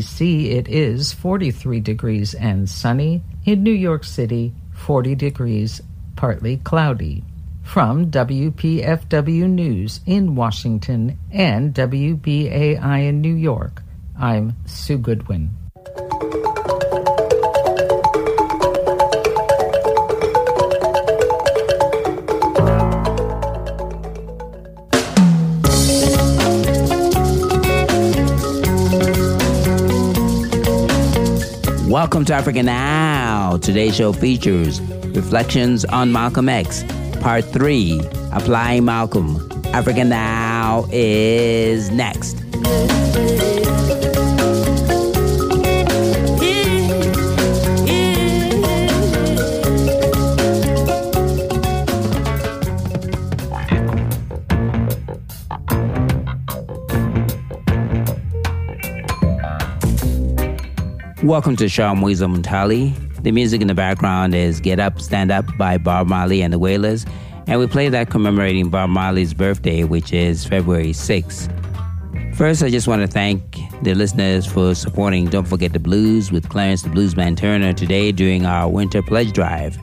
D.C., it is 43 degrees and sunny. In New York City, 40 degrees, partly cloudy. From WPFW News in Washington and WBAI in New York, I'm Sue Goodwin. Welcome to Africa Now. Today's show features Reflections on Malcolm X, Part 3, Applying Malcolm. Africa Now is next. Welcome to Shah Mwiza Munthali. The music in the background is Get Up, Stand Up by Bob Marley and the Wailers, and we play that commemorating Bob Marley's birthday, which is February 6th. First, I just want to thank the listeners for supporting Don't Forget the Blues with Clarence the Bluesman Turner today during our Winter Pledge Drive.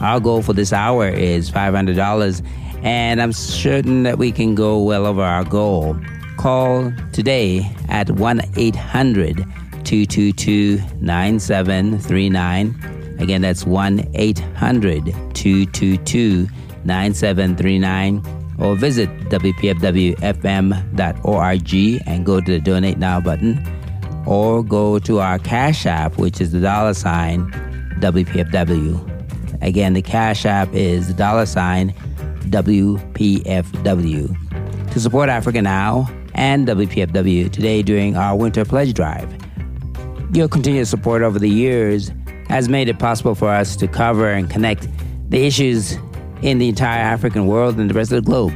Our goal for this hour is $500, and I'm certain that we can go well over our goal. Call today at 1 800 222 9739. Again, that's 1 800 222 9739. Or visit WPFWFM.org and go to the Donate Now button. Or go to our Cash App, which is the dollar sign WPFW. Again, the Cash App is the dollar sign WPFW. To support Africa Now and WPFW today during our Winter Pledge Drive. Your continued support over the years has made it possible for us to cover and connect the issues in the entire African world and the rest of the globe.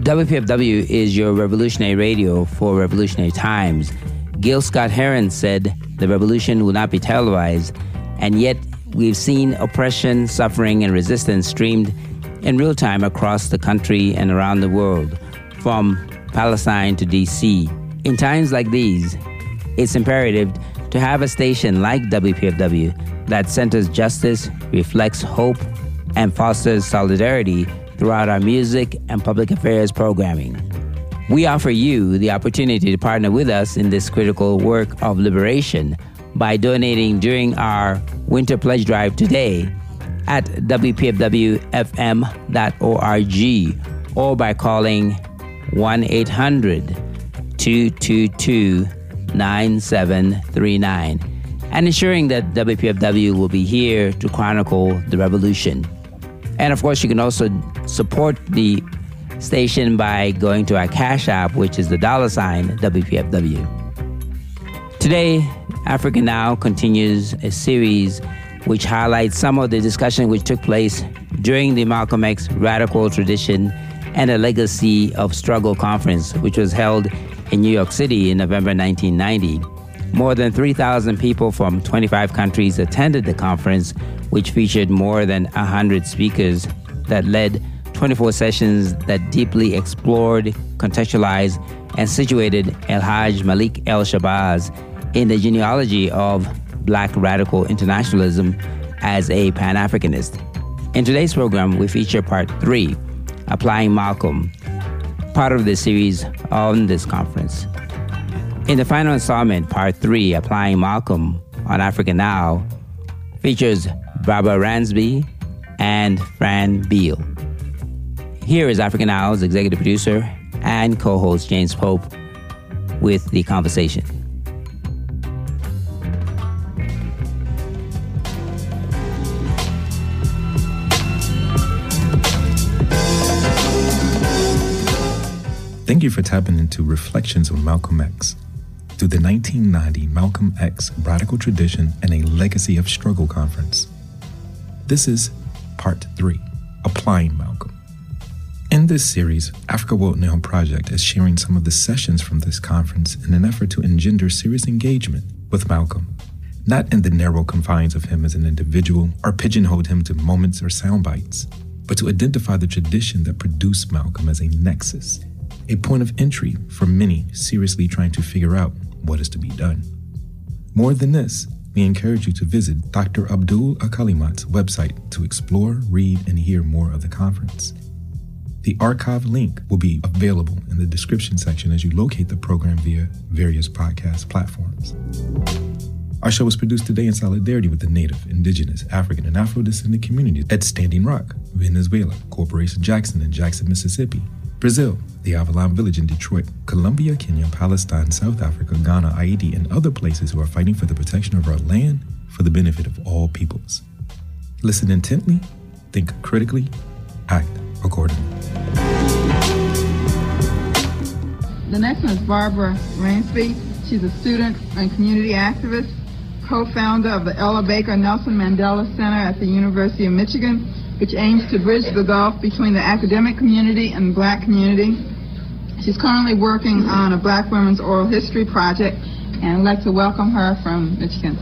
WPFW is your revolutionary radio for revolutionary times. Gil Scott Heron said the revolution will not be televised, and yet we've seen oppression, suffering, and resistance streamed in real time across the country and around the world, from Palestine to DC. In times like these, it's imperative to have a station like WPFW that centers justice, reflects hope, and fosters solidarity throughout our music and public affairs programming. We offer you the opportunity to partner with us in this critical work of liberation by donating during our Winter Pledge Drive today at WPFWFM.org or by calling 1 800 222 9739 and ensuring that WPFW will be here to chronicle the revolution. And of course, you can also support the station by going to our Cash App, which is the dollar sign WPFW. Today, Africa Now continues a series which highlights some of the discussion which took place during the Malcolm X Radical Tradition and a Legacy of Struggle conference, which was held in New York City in November 1990. More than 3,000 people from 25 countries attended the conference, which featured more than 100 speakers that led 24 sessions that deeply explored, contextualized, and situated El Haj Malik El Shabazz in the genealogy of black radical internationalism as a Pan Africanist. In today's program, we feature part three Applying Malcolm, part of the series on this conference. In the final installment, part three, Applying Malcolm on Africa Now, features Barbara Ransby and Fran Beal. Here is Africa Now's executive producer and co host James Pope with the conversation. Thank you for tapping into Reflections on Malcolm X through the 1990 Malcolm X Radical Tradition and a Legacy of Struggle Conference. This is Part 3 Applying Malcolm. In this series, Africa World Now Project is sharing some of the sessions from this conference in an effort to engender serious engagement with Malcolm, not in the narrow confines of him as an individual or pigeonhole him to moments or sound bites, but to identify the tradition that produced Malcolm as a nexus a point of entry for many seriously trying to figure out what is to be done. More than this, we encourage you to visit Dr. Abdul Alkalimat's website to explore, read, and hear more of the conference. The archive link will be available in the description section as you locate the program via various podcast platforms. Our show was produced today in solidarity with the Native, Indigenous, African, and Afro descendant communities at Standing Rock, Venezuela, Cooperation Jackson in Jackson, Mississippi, Brazil, the Avalon Village in Detroit, Colombia, Kenya, Palestine, South Africa, Ghana, Haiti, and other places who are fighting for the protection of our land for the benefit of all peoples. Listen intently, think critically, act accordingly. The next one is Barbara Ransby. She's a student and community activist, co-founder of the Ella Baker Nelson Mandela Center at the University of Michigan, which aims to bridge the gulf between the academic community and the black community. She's currently working on a Black Women's Oral History project, and I'd like to welcome her from Michigan.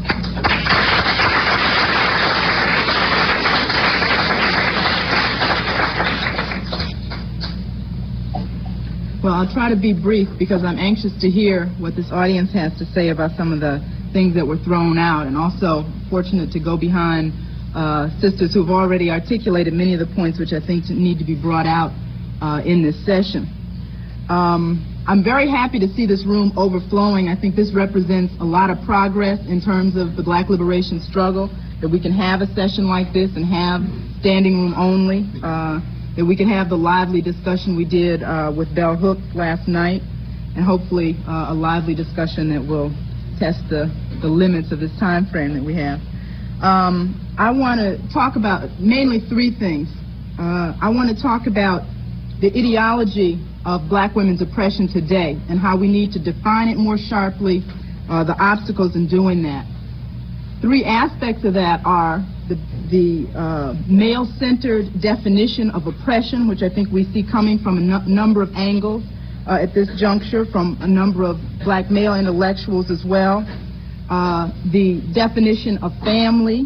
Well, I'll try to be brief because I'm anxious to hear what this audience has to say about some of the things that were thrown out, and also fortunate to go behind uh, sisters who've already articulated many of the points which I think need to be brought out uh, in this session. Um, I'm very happy to see this room overflowing. I think this represents a lot of progress in terms of the black liberation struggle, that we can have a session like this and have standing room only. Uh, that we can have the lively discussion we did uh, with Bell Hooks last night, and hopefully uh, a lively discussion that will test the, the limits of this time frame that we have. Um, I want to talk about mainly three things. Uh, I want to talk about the ideology of black women's oppression today and how we need to define it more sharply, uh, the obstacles in doing that. Three aspects of that are the, the uh, male-centered definition of oppression, which I think we see coming from a number of angles uh, at this juncture, from a number of black male intellectuals as well. Uh, the definition of family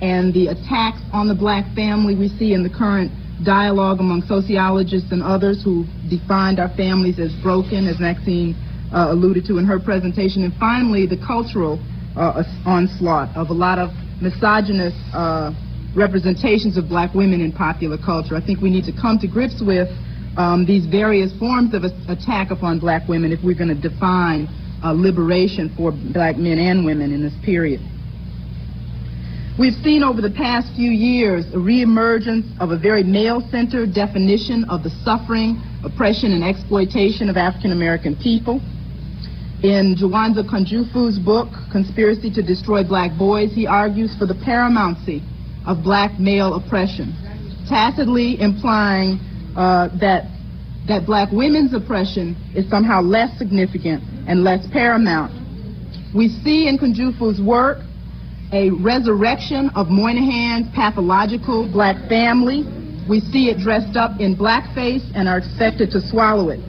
and the attacks on the black family we see in the current dialogue among sociologists and others who defined our families as broken, as Maxine uh, alluded to in her presentation. And finally, the cultural uh, onslaught of a lot of misogynist uh, representations of black women in popular culture. I think we need to come to grips with um, these various forms of attack upon black women if we're going to define uh, liberation for black men and women in this period. We've seen over the past few years a reemergence of a very male-centered definition of the suffering, oppression, and exploitation of African American people. In Jawanza Kunjufu's book, Conspiracy to Destroy Black Boys, he argues for the paramountcy of black male oppression, tacitly implying uh, that, that black women's oppression is somehow less significant and less paramount. We see in Kunjufu's work a resurrection of Moynihan's pathological black family. We see it dressed up in blackface and are expected to swallow it.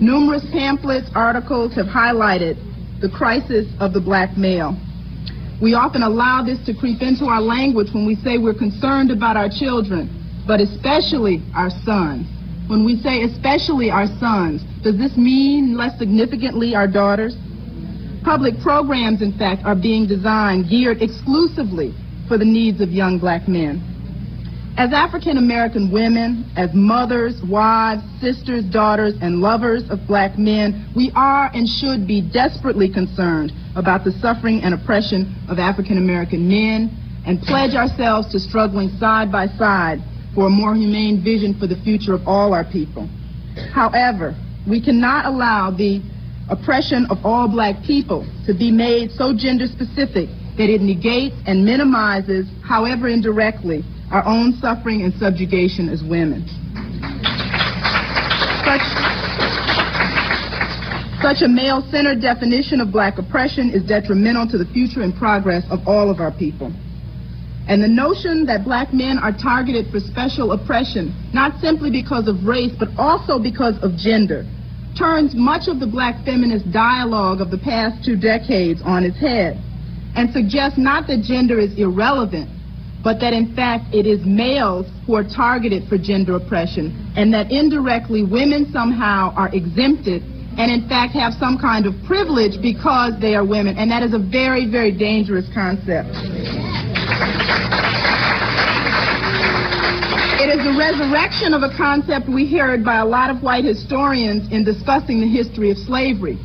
Numerous pamphlets, articles have highlighted the crisis of the black male. We often allow this to creep into our language when we say we're concerned about our children, but especially our sons. When we say especially our sons, does this mean less significantly our daughters? Public programs, in fact, are being designed geared exclusively for the needs of young black men. As African American women, as mothers, wives, sisters, daughters, and lovers of black men, we are and should be desperately concerned about the suffering and oppression of African American men and pledge ourselves to struggling side by side for a more humane vision for the future of all our people. However, we cannot allow the oppression of all black people to be made so gender specific that it negates and minimizes, however indirectly, our own suffering and subjugation as women. Such, such a male-centered definition of black oppression is detrimental to the future and progress of all of our people. And the notion that black men are targeted for special oppression, not simply because of race, but also because of gender, turns much of the black feminist dialogue of the past two decades on its head and suggests not that gender is irrelevant, but that in fact it is males who are targeted for gender oppression and that indirectly women somehow are exempted and in fact have some kind of privilege because they are women. And that is a very, very dangerous concept. It is the resurrection of a concept we heard by a lot of white historians in discussing the history of slavery.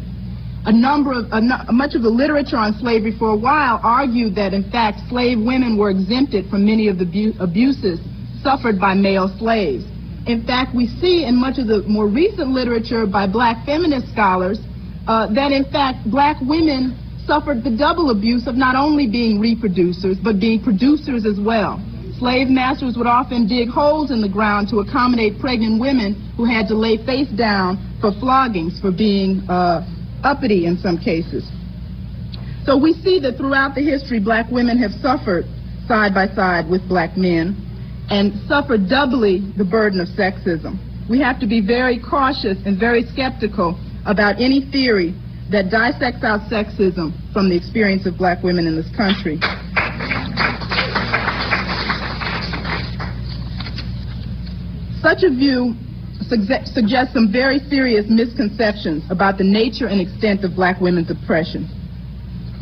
A number of, much of the literature on slavery for a while argued that in fact slave women were exempted from many of the bu- abuses suffered by male slaves. In fact, we see in much of the more recent literature by black feminist scholars uh, that in fact black women suffered the double abuse of not only being reproducers, but being producers as well. Slave masters would often dig holes in the ground to accommodate pregnant women who had to lay face down for floggings for being uh, uppity in some cases. So we see that throughout the history, black women have suffered side by side with black men and suffered doubly the burden of sexism. We have to be very cautious and very skeptical about any theory that dissects out sexism from the experience of black women in this country. Such a view suggests some very serious misconceptions about the nature and extent of black women's oppression.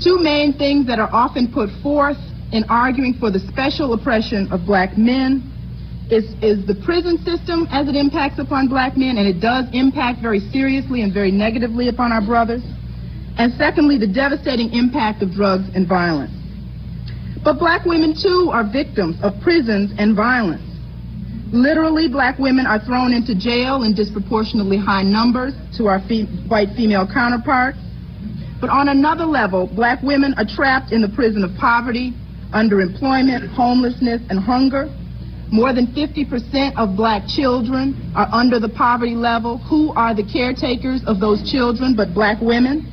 Two main things that are often put forth in arguing for the special oppression of black men is, is the prison system as it impacts upon black men, and it does impact very seriously and very negatively upon our brothers. And secondly, the devastating impact of drugs and violence. But black women, too, are victims of prisons and violence. Literally, black women are thrown into jail in disproportionately high numbers to our fe- white female counterparts. But on another level, black women are trapped in the prison of poverty, underemployment, homelessness, and hunger. More than 50% of black children are under the poverty level. Who are the caretakers of those children but black women?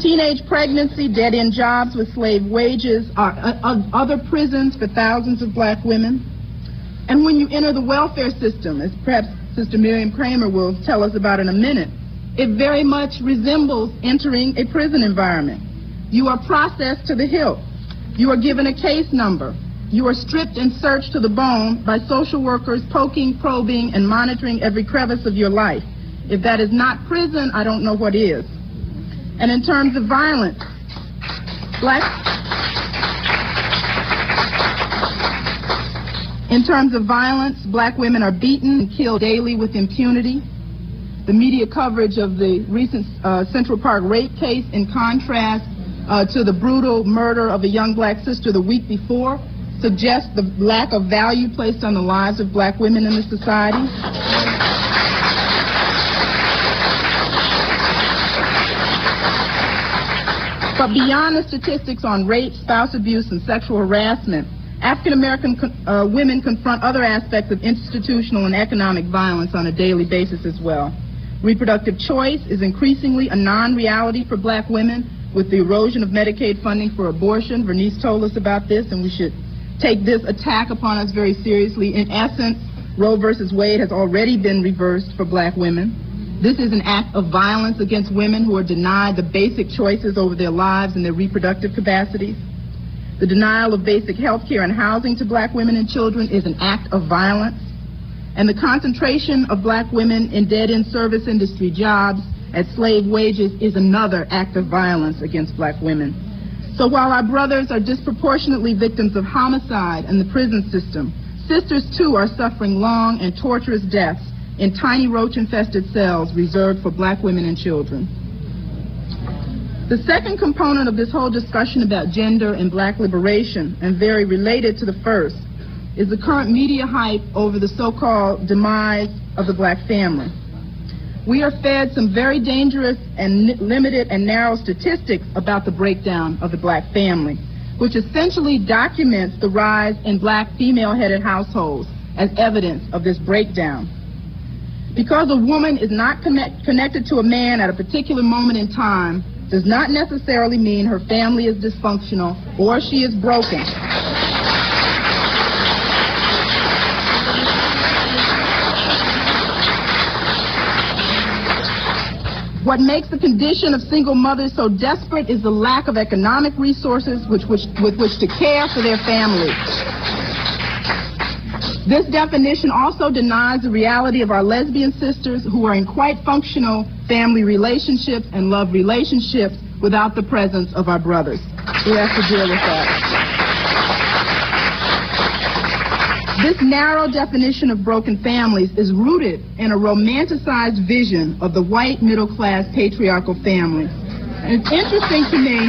Teenage pregnancy, dead-end jobs with slave wages are uh, other prisons for thousands of black women. And when you enter the welfare system, as perhaps Sister Miriam Kramer will tell us about in a minute, it very much resembles entering a prison environment. You are processed to the hilt. You are given a case number. You are stripped and searched to the bone by social workers poking, probing, and monitoring every crevice of your life. If that is not prison, I don't know what is. And in terms of violence, black In terms of violence, black women are beaten and killed daily with impunity. The media coverage of the recent uh, Central Park rape case, in contrast uh, to the brutal murder of a young black sister the week before, suggests the lack of value placed on the lives of black women in the society. But beyond the statistics on rape, spouse abuse, and sexual harassment, African American uh, women confront other aspects of institutional and economic violence on a daily basis as well. Reproductive choice is increasingly a non-reality for black women with the erosion of Medicaid funding for abortion. Vernice told us about this, and we should take this attack upon us very seriously. In essence, Roe versus Wade has already been reversed for black women. This is an act of violence against women who are denied the basic choices over their lives and their reproductive capacities. The denial of basic health care and housing to black women and children is an act of violence. And the concentration of black women in dead-end service industry jobs at slave wages is another act of violence against black women. So while our brothers are disproportionately victims of homicide and the prison system, sisters too are suffering long and torturous deaths in tiny roach-infested cells reserved for black women and children. The second component of this whole discussion about gender and black liberation, and very related to the first, is the current media hype over the so-called demise of the black family. We are fed some very dangerous and limited and narrow statistics about the breakdown of the black family, which essentially documents the rise in black female-headed households as evidence of this breakdown. Because a woman is not connect, connected to a man at a particular moment in time, does not necessarily mean her family is dysfunctional or she is broken. What makes the condition of single mothers so desperate is the lack of economic resources which, which, with which to care for their families. This definition also denies the reality of our lesbian sisters who are in quite functional family relationships and love relationships without the presence of our brothers. We have to deal with that. This narrow definition of broken families is rooted in a romanticized vision of the white middle class patriarchal family. And it's interesting to me,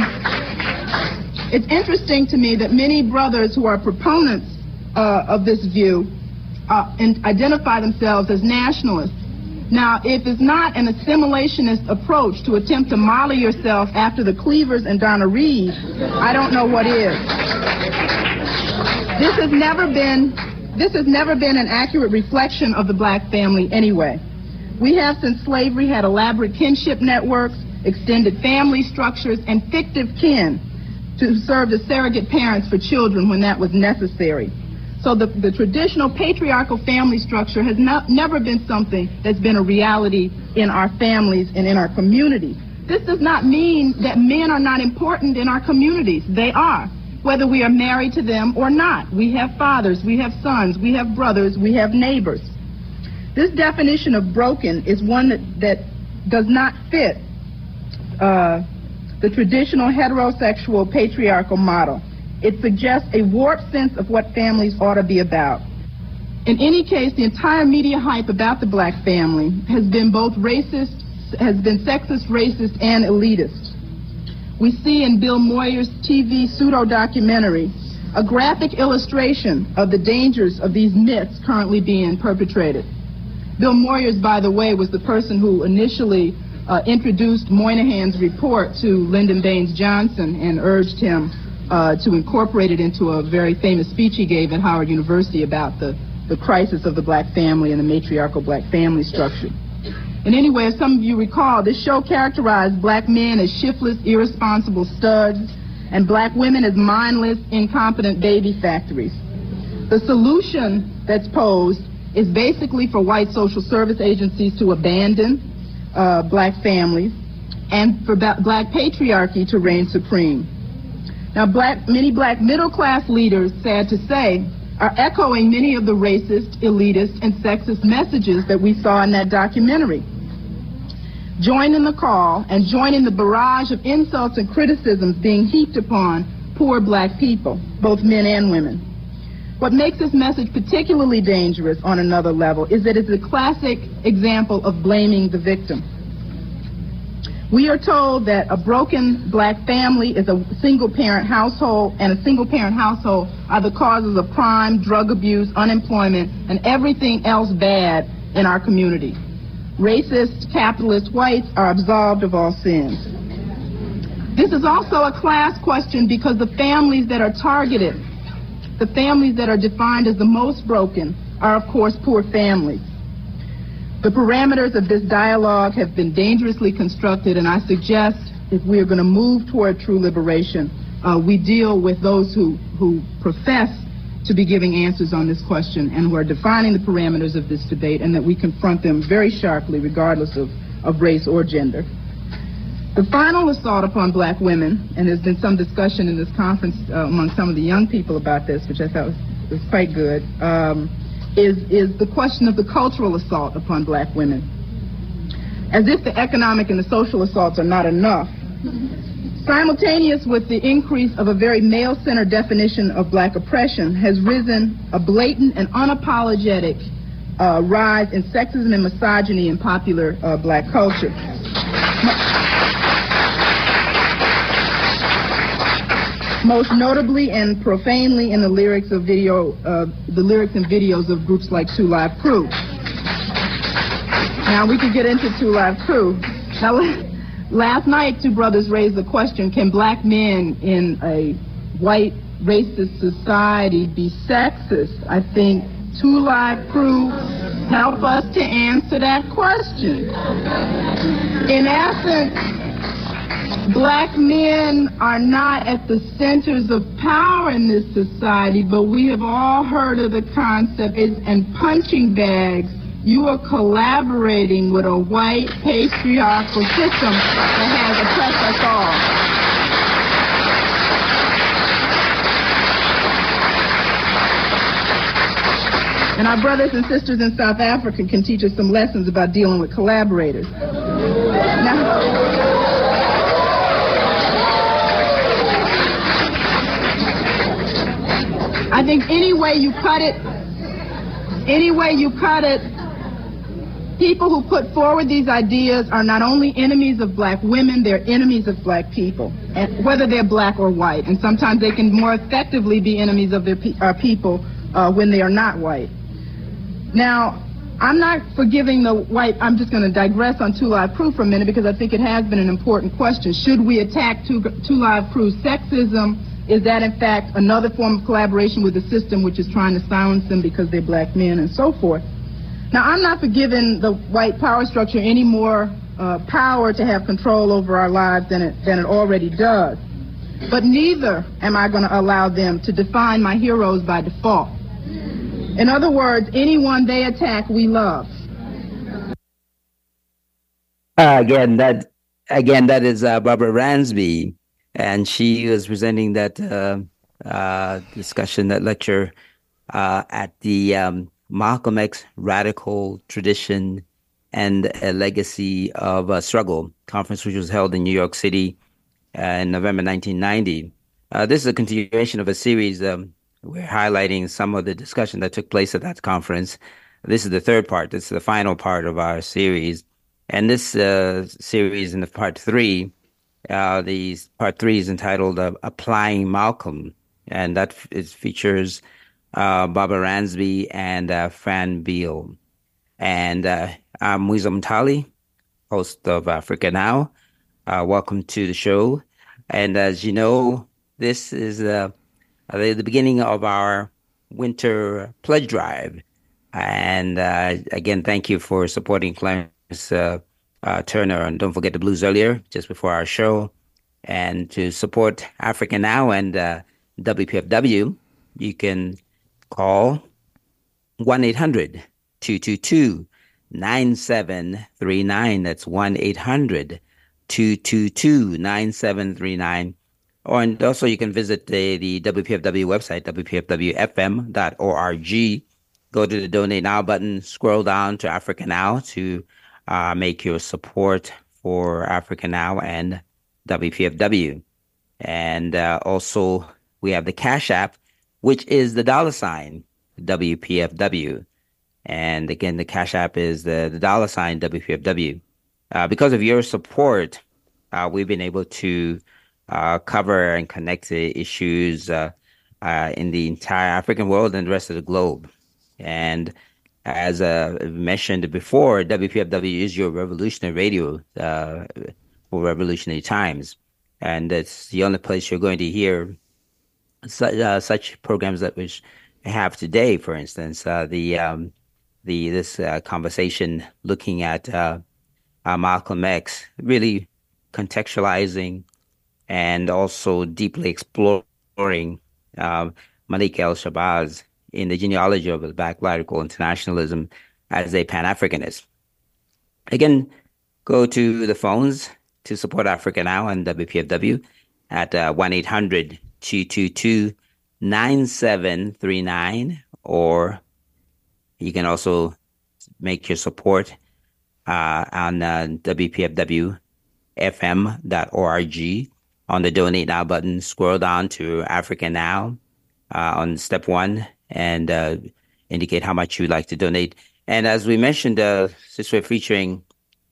it's interesting to me that many brothers who are proponents uh, of this view uh, and identify themselves as nationalists. Now, if it's not an assimilationist approach to attempt to model yourself after the Cleavers and Donna Reed, I don't know what is. This has never been this has never been an accurate reflection of the black family anyway. We have since slavery had elaborate kinship networks, extended family structures, and fictive kin to serve as surrogate parents for children when that was necessary. So the, the traditional patriarchal family structure has not, never been something that's been a reality in our families and in our communities. This does not mean that men are not important in our communities. They are, whether we are married to them or not. We have fathers, we have sons, we have brothers, we have neighbors. This definition of broken is one that, that does not fit uh, the traditional heterosexual patriarchal model. It suggests a warped sense of what families ought to be about. In any case, the entire media hype about the black family has been both racist, has been sexist, racist, and elitist. We see in Bill Moyers' TV pseudo-documentary a graphic illustration of the dangers of these myths currently being perpetrated. Bill Moyers, by the way, was the person who initially uh, introduced Moynihan's report to Lyndon Baines Johnson and urged him uh, to incorporate it into a very famous speech he gave at Howard University about the, the crisis of the black family and the matriarchal black family structure. And anyway, as some of you recall, this show characterized black men as shiftless, irresponsible studs, and black women as mindless, incompetent baby factories. The solution that's posed is basically for white social service agencies to abandon uh, black families and for black patriarchy to reign supreme. Now, black, many black middle class leaders, sad to say, are echoing many of the racist, elitist, and sexist messages that we saw in that documentary. Join in the call and join in the barrage of insults and criticisms being heaped upon poor black people, both men and women. What makes this message particularly dangerous on another level is that it's a classic example of blaming the victim. We are told that a broken black family is a single parent household, and a single parent household are the causes of crime, drug abuse, unemployment, and everything else bad in our community. Racist, capitalist whites are absolved of all sins. This is also a class question because the families that are targeted, the families that are defined as the most broken, are of course poor families. The parameters of this dialogue have been dangerously constructed, and I suggest if we are going to move toward true liberation, uh, we deal with those who, who profess to be giving answers on this question and who are defining the parameters of this debate, and that we confront them very sharply, regardless of, of race or gender. The final assault upon black women, and there's been some discussion in this conference uh, among some of the young people about this, which I thought was, was quite good. Um, is, is the question of the cultural assault upon black women. As if the economic and the social assaults are not enough. Simultaneous with the increase of a very male-centered definition of black oppression has risen a blatant and unapologetic uh, rise in sexism and misogyny in popular uh, black culture. Most notably and profanely in the lyrics of video, uh, the lyrics and videos of groups like Two Live Crew. Now we could get into Two Live Crew. Now, last night, two brothers raised the question: Can black men in a white racist society be sexist? I think Two Live Crew help us to answer that question. In essence black men are not at the centers of power in this society, but we have all heard of the concept and punching bags. You are collaborating with a white patriarchal system that has oppressed us all. And our brothers and sisters in South Africa can teach us some lessons about dealing with collaborators. Now, I think any way you cut it, any way you cut it, people who put forward these ideas are not only enemies of black women, they're enemies of black people, and whether they're black or white. And sometimes they can more effectively be enemies of their pe- uh, people uh, when they are not white. Now, I'm not forgiving the white. I'm just going to digress on Two Live for a minute because I think it has been an important question. Should we attack Two, two Live sexism? Is that in fact another form of collaboration with the system which is trying to silence them because they're black men and so forth? Now, I'm not forgiving the white power structure any more uh, power to have control over our lives than it, than it already does. But neither am I going to allow them to define my heroes by default. In other words, anyone they attack, we love. Uh, again, that again that is uh, Barbara Ransby, and she was presenting that uh, uh discussion, that lecture uh, at the um, Malcolm X Radical Tradition and a Legacy of uh, Struggle conference, which was held in New York City in November 1990. this is a continuation of a series. Um, we're highlighting some of the discussion that took place at that conference. This is the third part. This is the final part of our series. And this uh, series in the part three, uh, part three is entitled uh, Applying Malcolm. And that f- features uh, Barbara Ransby and uh, Fran Beal. And uh, I'm Mwiza Munthali, host of Africa Now. Uh, welcome to the show. And as you know, this is uh, the, the beginning of our winter pledge drive. And uh, again, thank you for supporting Clarence uh, Turner. And don't forget the blues earlier, just before our show. And to support Africa Now and uh, WPFW, you can call 1 800 222 9739. That's 1 800 222 9739 or and also you can visit the, the WPFW website, WPFWFM.org. Go to the donate now button, scroll down to Africa Now to uh, make your support for Africa Now and WPFW. And uh, also we have the Cash App, which is the dollar sign WPFW. And again, the Cash App is the, the dollar sign WPFW. Uh, because of your support, uh, we've been able to uh, cover and connect the issues uh, uh, in the entire African world and the rest of the globe. And as uh, mentioned before, WPFW is your revolutionary radio uh, for revolutionary times. And it's the only place you're going to hear such, uh, such programs that we have today, for instance, the um, the this conversation looking at Malcolm X, really contextualizing and also deeply exploring uh, Malik El Shabazz in the genealogy of Black radical internationalism as a Pan Africanist. Again, go to the phones to support Africa Now and WPFW at uh, 1 800 222 9739, or you can also make your support uh, on uh, WPFWFM.org on the donate now button, scroll down to Africa Now uh, on step one and uh, indicate how much you'd like to donate. And as we mentioned, uh, since we're featuring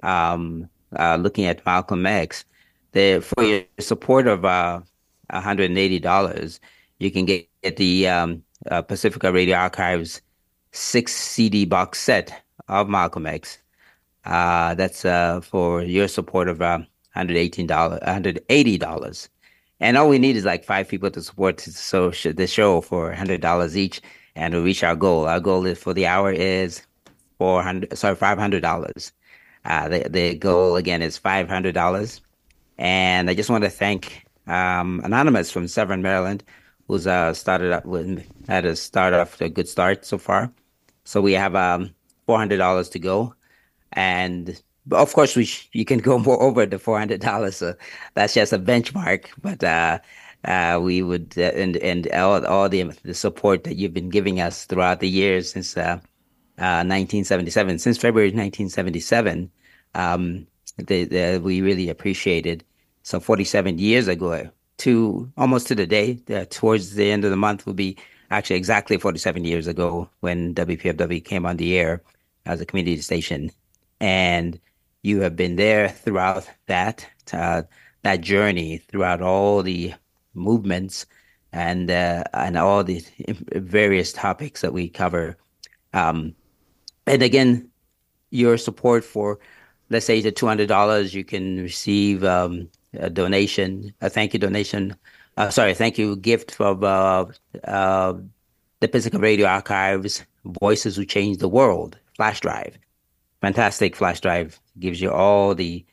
um, uh, looking at Malcolm X, the, for your support of uh, $180, you can get, get the um, uh, Pacifica Radio Archives six CD box set of Malcolm X. Uh, that's uh, for your support of uh, $118, $180. And all we need is like five people to support the show for $100 each and to reach our goal. Our goal is for the hour is 400 sorry, $500. Uh, the, the goal again is $500. And I just want to thank um, Anonymous from Severn, Maryland, who's uh, started up with, had a start off a good start so far. So we have um, $400 to go. And of course, we sh- you can go more over the four hundred dollars. So that's just a benchmark. But uh, uh, we would uh, and and all, all the the support that you've been giving us throughout the years since 1977, uh, since February 1977. Um, the, the, we really appreciated. So 47 years ago, to almost to the day, towards the end of the month will be actually exactly 47 years ago when WPFW came on the air as a community station, and you have been there throughout that uh, that journey, throughout all the movements and uh, and all the various topics that we cover. Um, and again, your support for, let's say, the two hundred dollars, you can receive um, a donation, a thank you donation. Uh, sorry, thank you gift from uh, uh, the Pacifica Radio Archives, Voices Who Changed the World flash drive. Fantastic flash drive gives you all the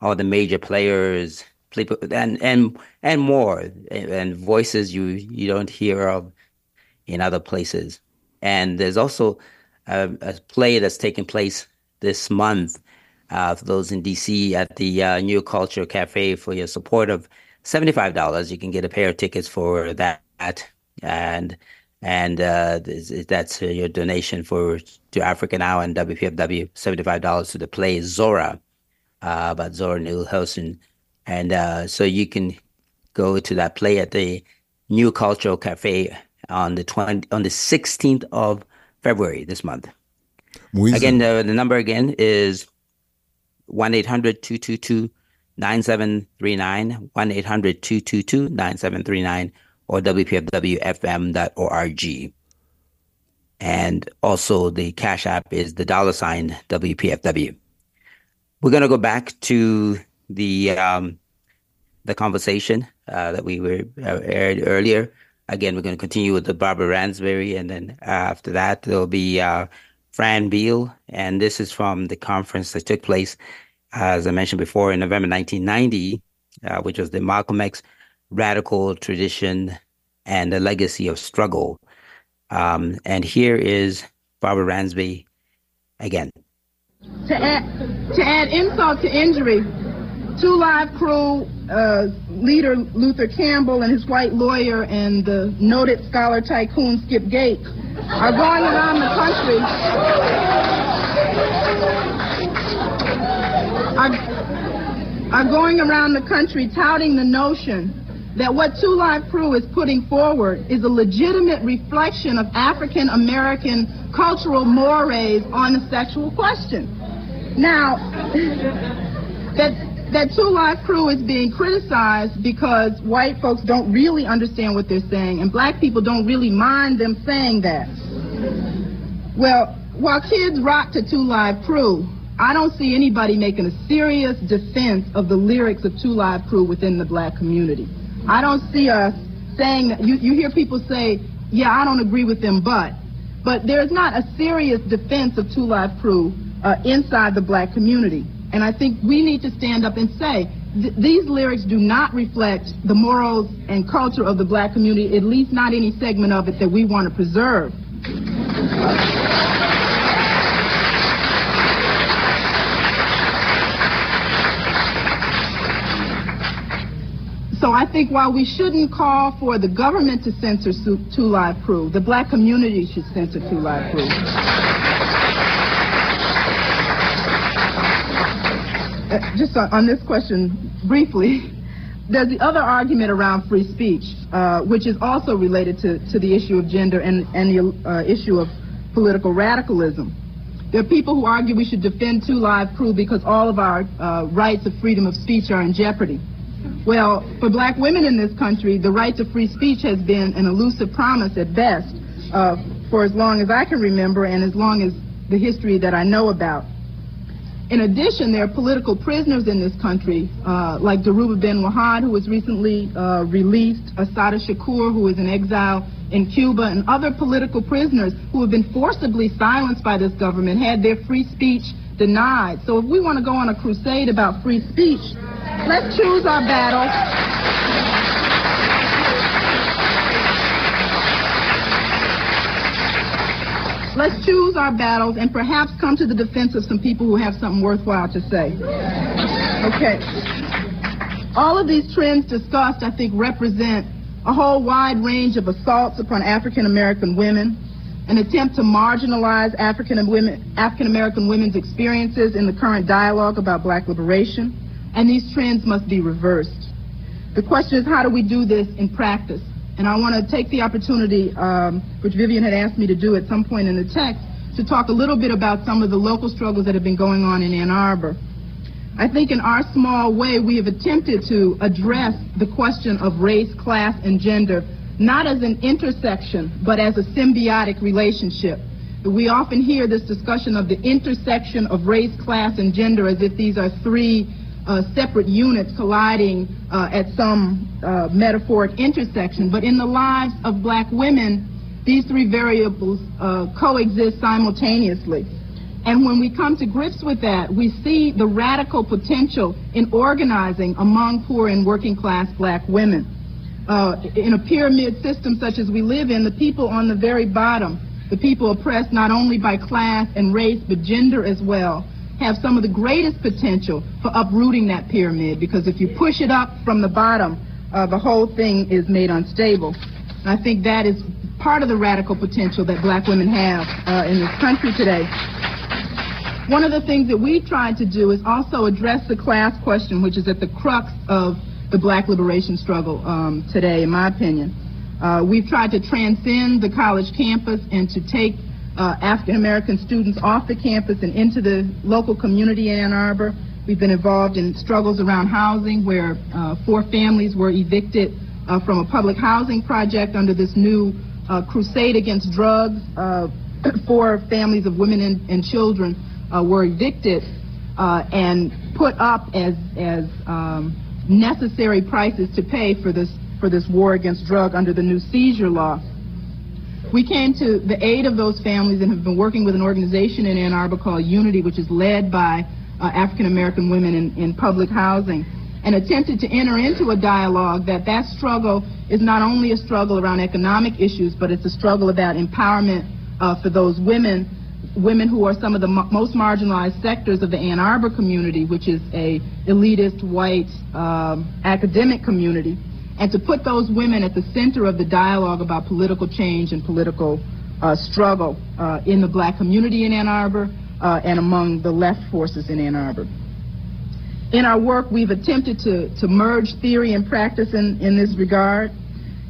all the major players, people and and and more, and voices you you don't hear of in other places. And there's also a, a play that's taking place this month uh, for those in DC at the uh, New Culture Cafe for your support of seventy-five dollars. You can get a pair of tickets for that, and and uh, that's your donation for to Africa Now and WPFW. Seventy-five dollars to the play Zora uh, about Zora Neale Hurston, and uh, so you can go to that play at the New Cultural Cafe on the 20, on the sixteenth of February this month. Again, the, the number again is 1 800 222 9739, 1 800 222 9739, or WPFWFM.org. And also the Cash App is the dollar sign WPFW. We're going to go back to the um, the conversation uh, that we were uh, aired earlier. Again, we're going to continue with the Barbara Ransby, and then after that, there'll be uh, Fran Beal, and this is from the conference that took place, as I mentioned before, in November 1990, uh, which was the Malcolm X Radical Tradition and the Legacy of Struggle. Um, and here is Barbara Ransby again. To add, to add insult to injury, Two Live Crew uh, leader Luther Campbell and his white lawyer and the noted scholar tycoon Skip Gates are going around the country are, are going around the country touting the notion that what Two Live Crew is putting forward is a legitimate reflection of African American cultural mores on the sexual question. Now, that that Two Live Crew is being criticized because white folks don't really understand what they're saying, and black people don't really mind them saying that. Well, while kids rock to Two Live Crew, I don't see anybody making a serious defense of the lyrics of Two Live Crew within the black community. I don't see us saying. You, you hear people say, yeah, I don't agree with them, but. But there's not a serious defense of Two Live Crew uh, inside the black community. And I think we need to stand up and say, th- these lyrics do not reflect the morals and culture of the black community, at least not any segment of it that we want to preserve. So I think while we shouldn't call for the government to censor Two Live Crew, the black community should censor Two Live Crew. Uh, just on, this question, briefly, there's the other argument around free speech, uh, which is also related to, to the issue of gender and, and the uh, issue of political radicalism. There are people who argue we should defend Two Live Crew because all of our uh, rights of freedom of speech are in jeopardy. Well, for black women in this country, the right to free speech has been an elusive promise at best uh, for as long as I can remember and as long as the history that I know about. In addition, there are political prisoners in this country, uh, like Dhoruba bin Wahad, who was recently uh, released, Assata Shakur, who is in exile in Cuba, and other political prisoners who have been forcibly silenced by this government, had their free speech denied. So if we want to go on a crusade about free speech, Let's choose our battle. Let's choose our battles and perhaps come to the defense of some people who have something worthwhile to say. Okay. All of these trends discussed, I think, represent a whole wide range of assaults upon African American women, an attempt to marginalize African women, African American women's experiences in the current dialogue about black liberation, and these trends must be reversed. The question is, how do we do this in practice? And I want to take the opportunity, um, which Vivian had asked me to do at some point in the text, to talk a little bit about some of the local struggles that have been going on in Ann Arbor. I think in our small way, we have attempted to address the question of race, class, and gender, not as an intersection, but as a symbiotic relationship. We often hear this discussion of the intersection of race, class, and gender as if these are three uh, separate units colliding uh, at some uh, metaphoric intersection. But in the lives of black women, these three variables uh, coexist simultaneously. And when we come to grips with that, we see the radical potential in organizing among poor and working class black women. Uh, in a pyramid system such as we live in, the people on the very bottom, the people oppressed not only by class and race, but gender as well, have some of the greatest potential for uprooting that pyramid because if you push it up from the bottom, uh, the whole thing is made unstable. And I think that is part of the radical potential that black women have uh, in this country today. One of the things that we tried to do is also address the class question, which is at the crux of the black liberation struggle um, today, in my opinion. Uh, we've tried to transcend the college campus and to take uh, African American students off the campus and into the local community in Ann Arbor. We've been involved in struggles around housing where uh, four families were evicted uh, from a public housing project under this new uh, crusade against drugs. Uh, four families of women and, and children were evicted and put up as as um, necessary prices to pay for this for this war against drug under the new seizure law. We came to the aid of those families and have been working with an organization in Ann Arbor called Unity, which is led by uh, African American women in, in public housing, and attempted to enter into a dialogue that that struggle is not only a struggle around economic issues, but it's a struggle about empowerment uh, for those women women who are some of the most marginalized sectors of the Ann Arbor community, which is a elitist white um, academic community, and to put those women at the center of the dialogue about political change and political uh, struggle uh, in the black community in Ann Arbor uh, and among the left forces in Ann Arbor. In our work, we've attempted to, to merge theory and practice in, in this regard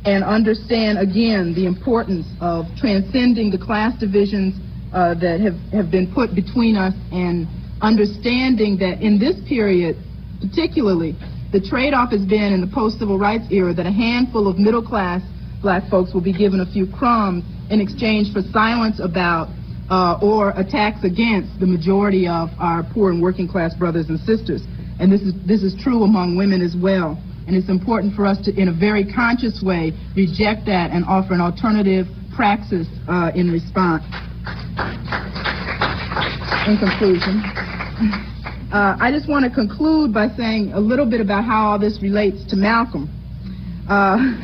and understand again the importance of transcending the class divisions uh, that have, have been put between us and understanding that in this period, particularly, the trade-off has been in the post-civil rights era that a handful of middle-class black folks will be given a few crumbs in exchange for silence about uh, or attacks against the majority of our poor and working class brothers and sisters. And this is, this is true among women as well. And it's important for us to, in a very conscious way, reject that and offer an alternative praxis uh, in response. In conclusion, uh, I just want to conclude by saying a little bit about how all this relates to Malcolm. Uh,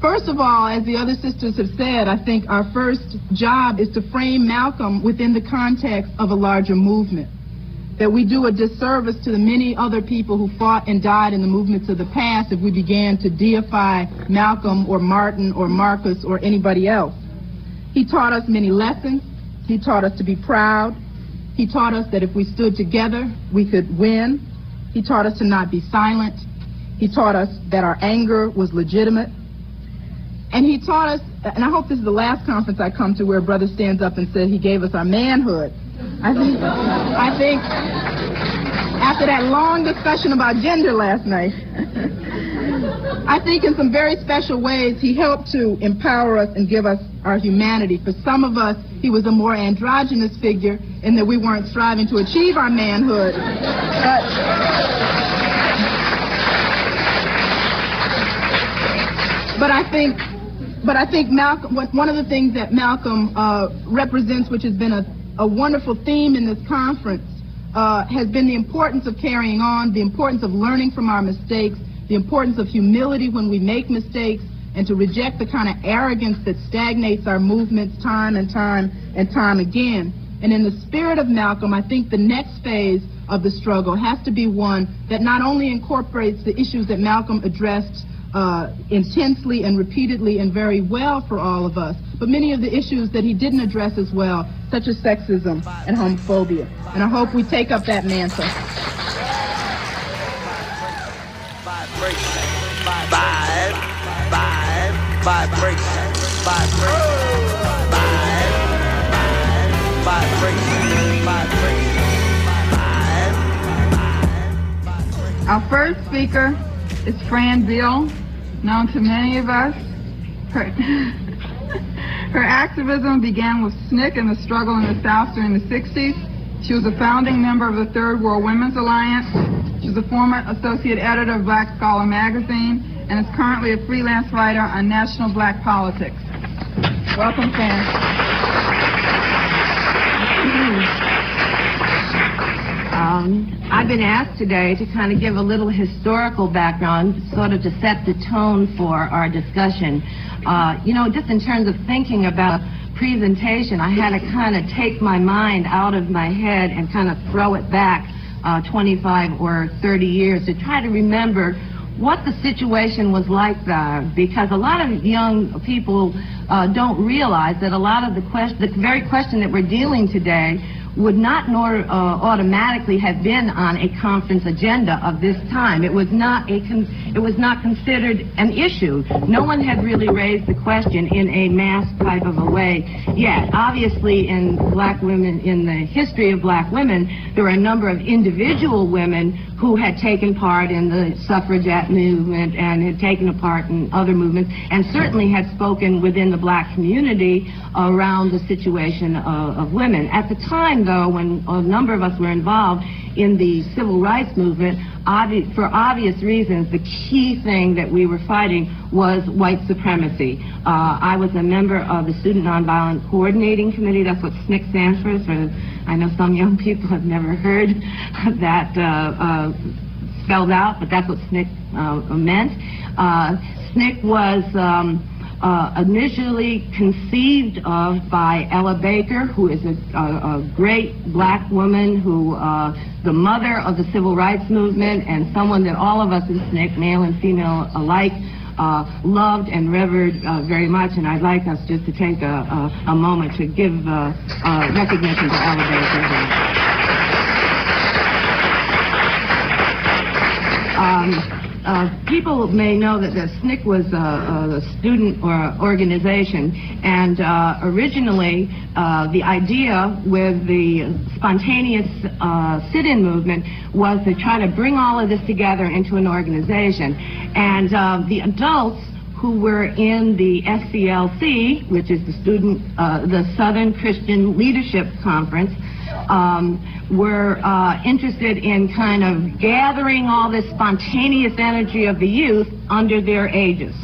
first of all, as the other sisters have said, I think our first job is to frame Malcolm within the context of a larger movement. That we do a disservice to the many other people who fought and died in the movements of the past if we began to deify Malcolm or Martin or Marcus or anybody else. He taught us many lessons. He taught us to be proud. He taught us that if we stood together, we could win. He taught us to not be silent. He taught us that our anger was legitimate. And he taught us, and I hope this is the last conference I come to where a brother stands up and says he gave us our manhood. I think, I think after that long discussion about gender last night, I think in some very special ways he helped to empower us and give us our humanity. For some of us, he was a more androgynous figure in that we weren't striving to achieve our manhood. But, but I think but I think Malcolm, one of the things that Malcolm uh, represents, which has been a, a wonderful theme in this conference, uh, has been the importance of carrying on, the importance of learning from our mistakes, the importance of humility when we make mistakes, and to reject the kind of arrogance that stagnates our movements time and time and time again. And in the spirit of Malcolm, I think the next phase of the struggle has to be one that not only incorporates the issues that Malcolm addressed uh, intensely and repeatedly and very well for all of us, but many of the issues that he didn't address as well, such as sexism and homophobia. And I hope we take up that mantle. Our first speaker is Fran Beal, known to many of us. Her, her activism began with SNCC and the struggle in the South during the 60s. She was a founding member of the Third World Women's Alliance. She's a former associate editor of Black Scholar magazine and is currently a freelance writer on national black politics. Welcome, Fran. Um, I've been asked today to kind of give a little historical background, sort of to set the tone for our discussion. Uh, you know, just in terms of thinking about presentation, I had to kind of take my mind out of my head and kind of throw it back uh, 25 or 30 years to try to remember what the situation was like there, because a lot of young people uh, don't realize that a lot of the question, the very question that we're dealing today would not nor uh, automatically have been on a conference agenda of this time. It was not a it was not considered an issue. No one had really raised the question in a mass type of a way yet. Obviously, in black women, in the history of black women, there were a number of individual women who had taken part in the suffragette movement and had taken a part in other movements, and certainly had spoken within the black community around the situation of, of women. At the time, though, when a number of us were involved in the civil rights movement, obvi for obvious reasons, the key thing that we were fighting was white supremacy. Uh, I was a member of the Student Nonviolent Coordinating Committee. That's what SNCC stands for. So I know some young people have never heard that uh, uh, spelled out, but that's what SNCC uh, meant. Uh, SNCC was um, uh, initially conceived of by Ella Baker, who is a, a, a great black woman who, the mother of the civil rights movement and someone that all of us in SNCC, male and female alike, uh, loved and revered uh, very much. And I'd like us just to take a, a, a moment to give uh, uh, recognition to Ella Baker. Um, uh, people may know that the SNCC was a, a student or organization, and uh, originally uh, the idea with the spontaneous uh, sit-in movement was to try to bring all of this together into an organization. And uh, the adults who were in the SCLC, which is the student, uh, the Southern Christian Leadership Conference, um, were uh, interested in kind of gathering all this spontaneous energy of the youth under their aegis.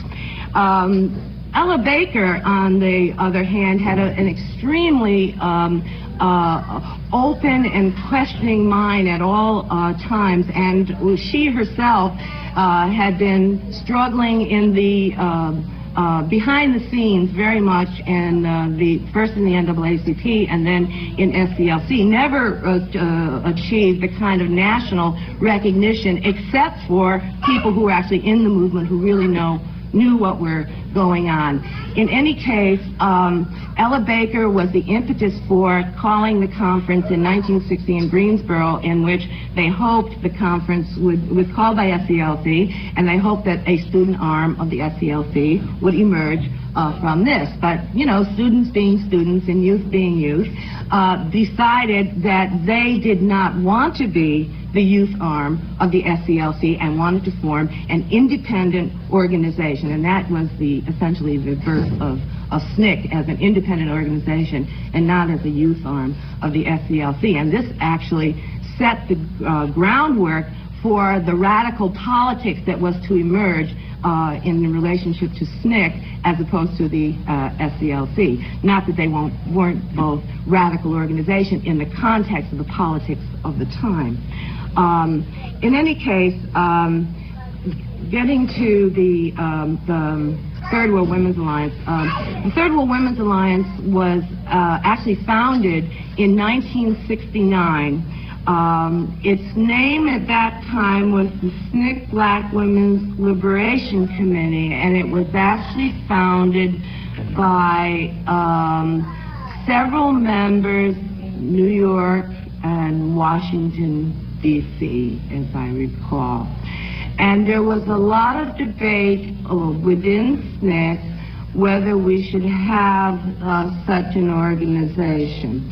Um, Ella Baker, on the other hand, had a, an extremely um, uh, open and questioning mind at all uh, times, and she herself uh, had been struggling in the um, uh, behind the scenes very much in uh, the first in the NAACP and then in SCLC never uh, uh, achieved the kind of national recognition except for people who are actually in the movement who really know knew what were going on. In any case, um, Ella Baker was the impetus for calling the conference in 1960 in Greensboro, in which they hoped the conference would was called by SCLC, and they hoped that a student arm of the SCLC would emerge uh, from this. But you know, students being students and youth being youth, uh, decided that they did not want to be the youth arm of the SCLC and wanted to form an independent organization. And that was the essentially the birth of, of SNCC as an independent organization and not as a youth arm of the SCLC. And this actually set the uh, groundwork for the radical politics that was to emerge uh, in relationship to SNCC as opposed to the uh, SCLC. Not that they weren't both radical organizations in the context of the politics of the time. Um, in any case, um, getting to the, um, the Third World Women's Alliance. Um, the Third World Women's Alliance was uh, actually founded in 1969. Um, its name at that time was the SNCC Black Women's Liberation Committee, and it was actually founded by um, several members, New York and Washington, D.C., as I recall. And there was a lot of debate uh, within SNCC whether we should have uh, such an organization.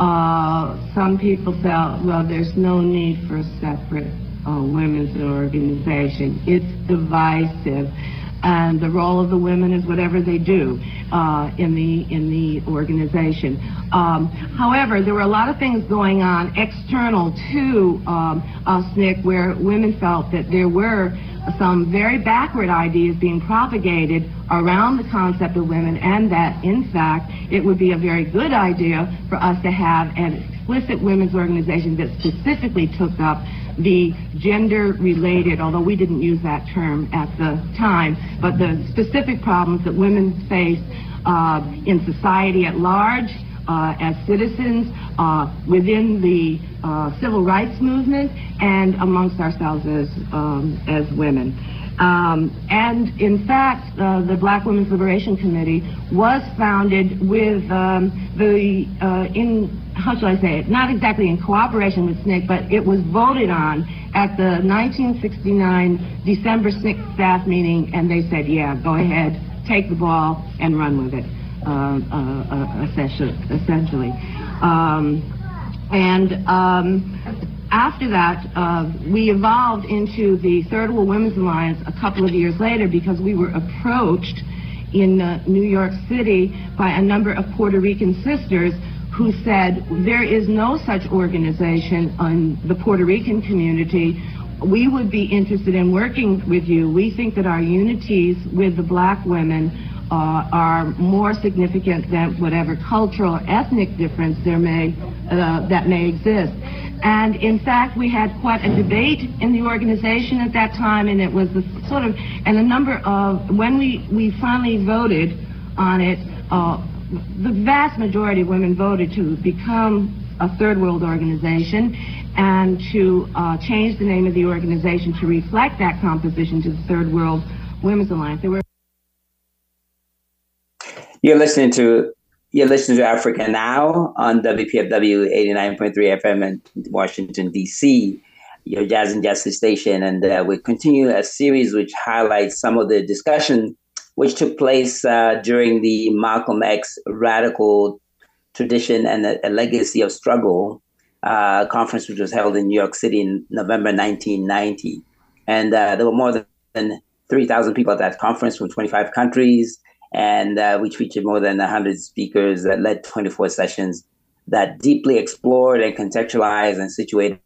Uh, some people felt, well, there's no need for a separate uh, women's organization. It's divisive and the role of the women is whatever they do uh, in the in the organization. Um, however, there were a lot of things going on external to um, SNCC where women felt that there were some very backward ideas being propagated around the concept of women and that in fact it would be a very good idea for us to have an explicit women's organization that specifically took up the gender related, although we didn't use that term at the time, but the specific problems that women face uh, in society at large, uh, as citizens, uh, within the uh, civil rights movement, and amongst ourselves as, um, as women. Um, and in fact, uh, the Black Women's Liberation Committee was founded with um, the uh, in how shall I say it? Not exactly in cooperation with SNCC, but it was voted on at the 1969 December SNCC staff meeting, and they said, "Yeah, go ahead, take the ball and run with it." Uh, uh, uh essentially. Um, and um, after that, uh, we evolved into the Third World Women's Alliance a couple of years later because we were approached in uh, New York City by a number of Puerto Rican sisters who said, there is no such organization on the Puerto Rican community. We would be interested in working with you. We think that our unities with the black women uh, are more significant than whatever cultural or ethnic difference there may, uh, that may exist. And in fact, we had quite a debate in the organization at that time, and it was the sort of, and a number of, when we, we finally voted on it, uh, the vast majority of women voted to become a third world organization and to uh, change the name of the organization to reflect that composition to the Third World Women's Alliance. There were You're listening to you're listening to Africa Now on WPFW 89.3 FM in Washington, D.C., your Jazz and Justice station. And uh, we continue a series which highlights some of the discussion which took place uh, during the Malcolm X radical tradition and a, a legacy of struggle uh, conference, which was held in New York City in November 1990. And uh, there were more than 3,000 people at that conference from 25 countries and uh, which featured more than 100 speakers that led 24 sessions that deeply explored and contextualized and situated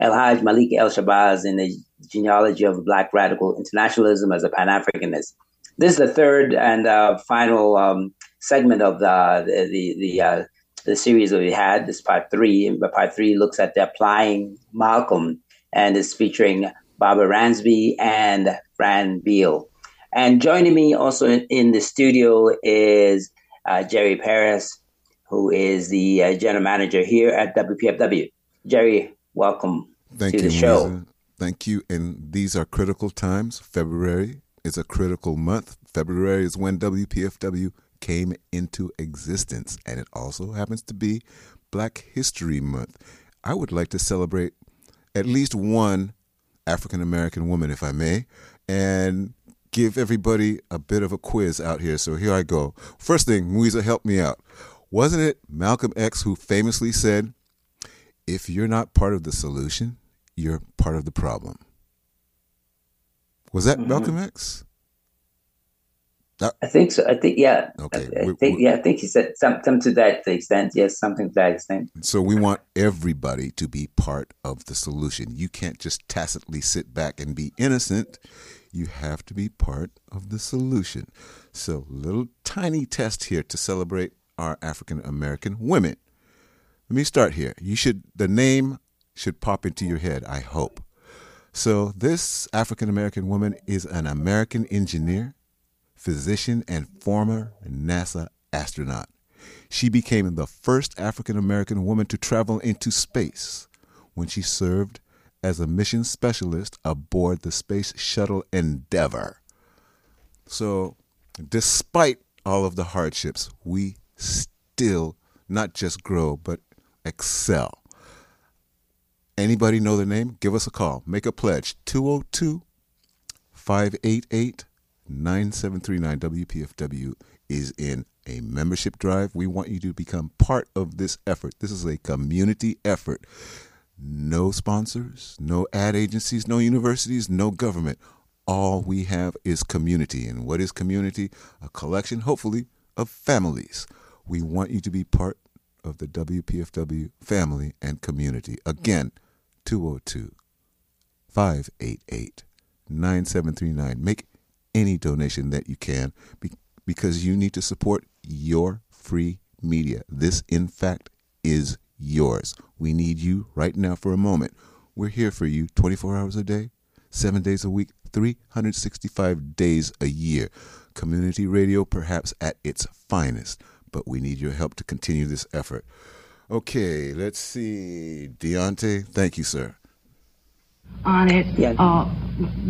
El Haj Malik El Shabazz in the genealogy of Black radical internationalism as a Pan Africanist. This is the third and uh, final um, segment of the the the, uh, the, series that we had. This part three. Part three looks at the applying Malcolm and is featuring Barbara Ransby and Fran Beal. And joining me also in, in the studio is uh, Jerry Paris, who is the uh, general manager here at WPFW. Jerry, welcome Thank to you, the show. Lisa. Thank you. And these are critical times. February is a critical month. February is when WPFW came into existence, and it also happens to be Black History Month. I would like to celebrate at least one African American woman, if I may, and give everybody a bit of a quiz out here. So here I go. First thing, Mwiza, help me out. Wasn't it Malcolm X who famously said, if you're not part of the solution, you're part of the problem? Was that mm-hmm. Malcolm X? I think so. I think yeah. Okay. I, I think yeah. I think he said something to that extent. Yes, something to that extent. So we want everybody to be part of the solution. You can't just tacitly sit back and be innocent you have to be part of the solution. So, little tiny test here to celebrate our African American women. Let me start here. You should the name should pop into your head, I hope. So, this African American woman is an American engineer, physician, and former NASA astronaut. She became the first African American woman to travel into space when she served as a mission specialist aboard the Space Shuttle Endeavour. So, despite all of the hardships, we still not just grow, but excel. Anybody know the name? Give us a call. Make a pledge. 202 588 9739 WPFW is in a membership drive. We want you to become part of this effort. This is a community effort. No sponsors, no ad agencies, no universities, no government. All we have is community. And what is community? A collection, hopefully, of families. We want you to be part of the WPFW family and community. Again, 202 588 9739. Make any donation that you can because you need to support your free media. This, in fact, is yours. We need you right now for a moment. We're here for you 24 hours a day, seven days a week, 365 days a year. Community radio, perhaps at its finest, but we need your help to continue this effort. Okay, let's see. Deontay, thank you, sir. On it, yeah. uh,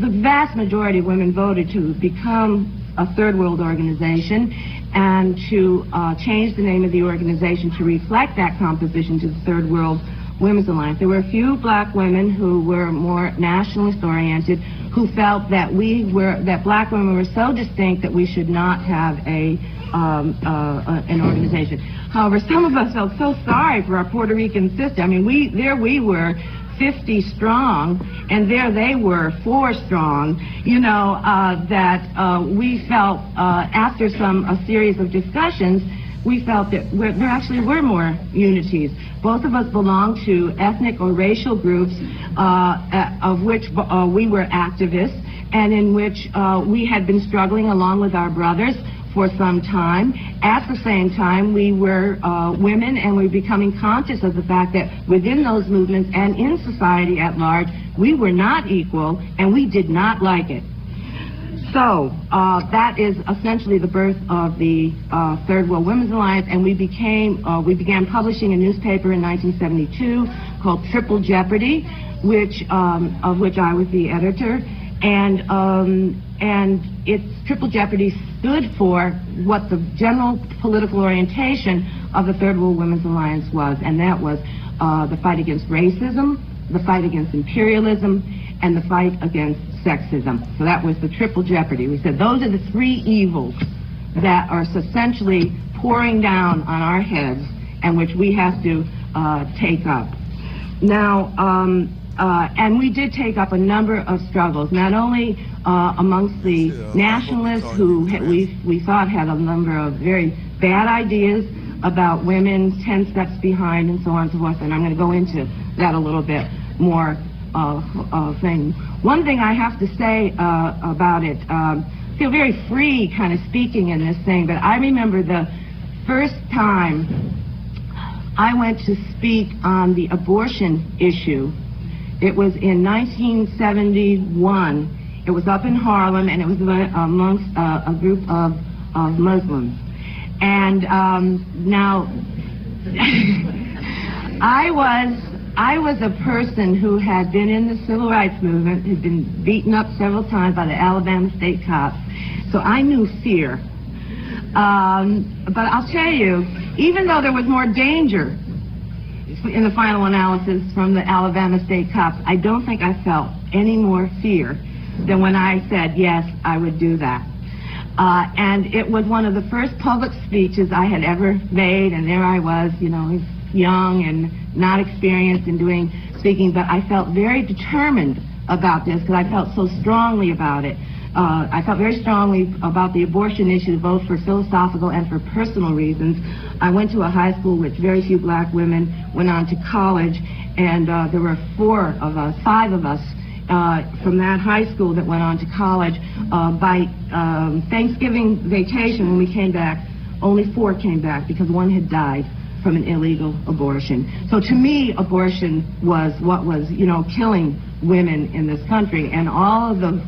the vast majority of women voted to become a third world organization and to uh, change the name of the organization to reflect that composition to the Third World Women's Alliance. There were a few black women who were more nationalist oriented who felt that we were that black women were so distinct that we should not have a um, uh, an organization. However, some of us felt so sorry for our Puerto Rican sister. I mean, we there we were 50 strong, and there they were, four strong, you know, uh, that uh, we felt uh, after some a series of discussions, we felt that there actually were more unities. Both of us belonged to ethnic or racial groups uh, of which uh, we were activists and in which uh, we had been struggling along with our brothers for some time. At the same time, we were uh, women and we were becoming conscious of the fact that within those movements and in society at large, we were not equal and we did not like it. So uh, that is essentially the birth of the uh, Third World Women's Alliance, and we became uh, we began publishing a newspaper in 1972 called Triple Jeopardy, which um, of which I was the editor, and um, and its Triple Jeopardy stood for what the general political orientation of the Third World Women's Alliance was, and that was uh, the fight against racism, the fight against imperialism, and the fight against sexism. So that was the Triple Jeopardy. We said those are the three evils that are essentially pouring down on our heads and which we have to uh, take up. Now, um, uh, and we did take up a number of struggles, not only uh, amongst the nationalists who we, we thought had a number of very bad ideas about women, 10 steps behind, and so on and so forth, and I'm going to go into that a little bit more uh, uh, thing. One thing I have to say uh, about it, um, I feel very free kind of speaking in this thing, but I remember the first time I went to speak on the abortion issue it was in 1971. It was up in Harlem, and it was amongst uh, a group of, of Muslims. And um, now, I was I was a person who had been in the civil rights movement, had been beaten up several times by the Alabama state cops, so I knew fear. Um, but I'll tell you, even though there was more danger in the final analysis from the Alabama State cops, I don't think I felt any more fear than when I said, yes, I would do that. Uh, and it was one of the first public speeches I had ever made, and there I was, you know, young and not experienced in doing speaking, but I felt very determined about this because I felt so strongly about it. Uh, I felt very strongly about the abortion issue, both for philosophical and for personal reasons. I went to a high school which very few black women went on to college, and uh, there were four of us, five of us, uh, from that high school that went on to college. Uh, by um, Thanksgiving vacation, when we came back, only four came back because one had died from an illegal abortion. So to me, abortion was what was, you know, killing women in this country. And all of the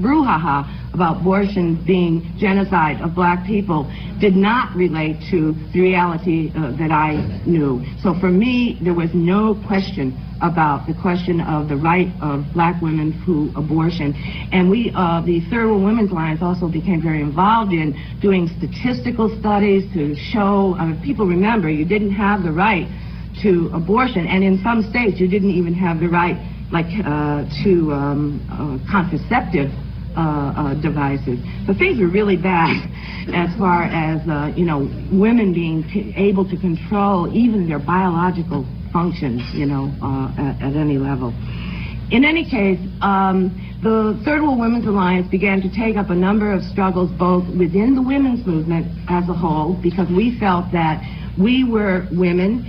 brouhaha about abortion being genocide of black people did not relate to the reality uh, that I knew. So for me, there was no question about the question of the right of black women to abortion. And we, uh, the Third World Women's Alliance also became very involved in doing statistical studies to show, uh, people remember, you didn't have the right to abortion. And in some states, you didn't even have the right like uh, to um, uh, contraceptive uh, uh, devices. So things were really bad as far as, uh, you know, women being able to control even their biological functions, you know, uh, at, at, any level. In any case, um, the Third World Women's Alliance began to take up a number of struggles both within the women's movement as a whole because we felt that we were women.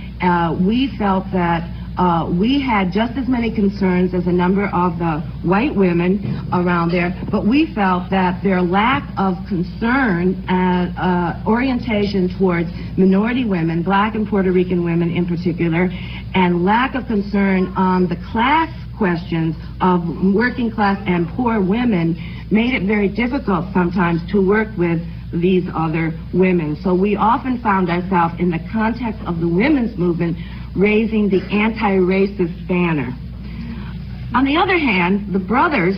We felt that uh, we had just as many concerns as a number of the white women around there, but we felt that their lack of concern and uh, orientation towards minority women, black and Puerto Rican women in particular, and lack of concern on the class questions of working class and poor women made it very difficult sometimes to work with these other women. So we often found ourselves in the context of the women's movement raising the anti-racist banner. On the other hand, the brothers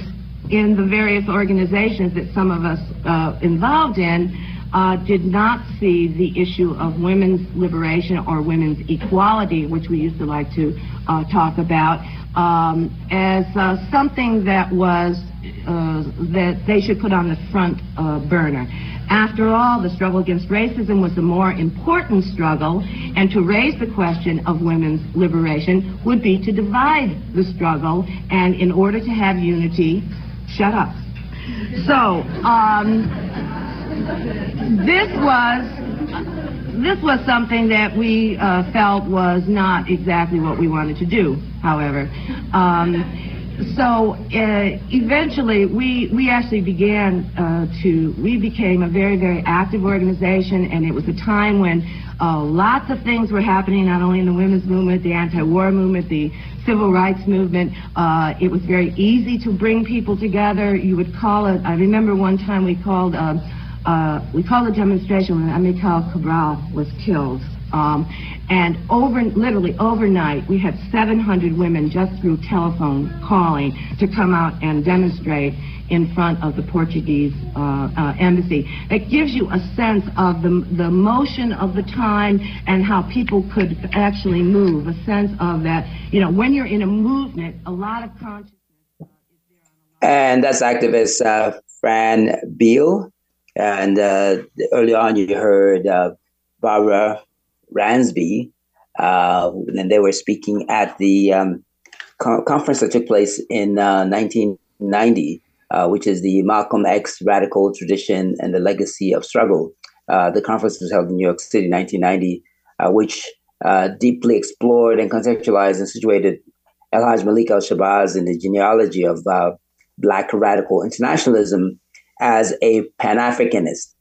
in the various organizations that some of us uh, involved in uh, did not see the issue of women's liberation or women's equality, which we used to like to uh, talk about, um, as uh, something that was uh, that they should put on the front uh, burner. After all, the struggle against racism was a more important struggle, and to raise the question of women's liberation would be to divide the struggle, and in order to have unity, shut up. So, um, this was this was something that we uh, felt was not exactly what we wanted to do. However, um, so uh, eventually we we actually began uh, to we became a very very active organization and it was a time when uh, lots of things were happening not only in the women's movement the anti-war movement the civil rights movement. Uh, it was very easy to bring people together. You would call it I remember one time we called uh, uh, we called a demonstration when Amilcar Cabral was killed um, and over, literally overnight, we had 700 women just through telephone calling to come out and demonstrate in front of the Portuguese uh, uh, embassy. It gives you a sense of the, the motion of the time and how people could actually move, a sense of that, you know, when you're in a movement, a lot of consciousness. Uh, and that's activist uh, Fran Beal. And uh, early on, you heard uh, Barbara Ransby, uh, and they were speaking at the um, co- conference that took place in uh, 1990, uh, which is the Malcolm X Radical Tradition and the Legacy of Struggle. Uh, the conference was held in New York City, 1990, uh, which uh, deeply explored and contextualized and situated El Haj Malik Al Shabazz in the genealogy of Black radical internationalism as a Pan Africanist.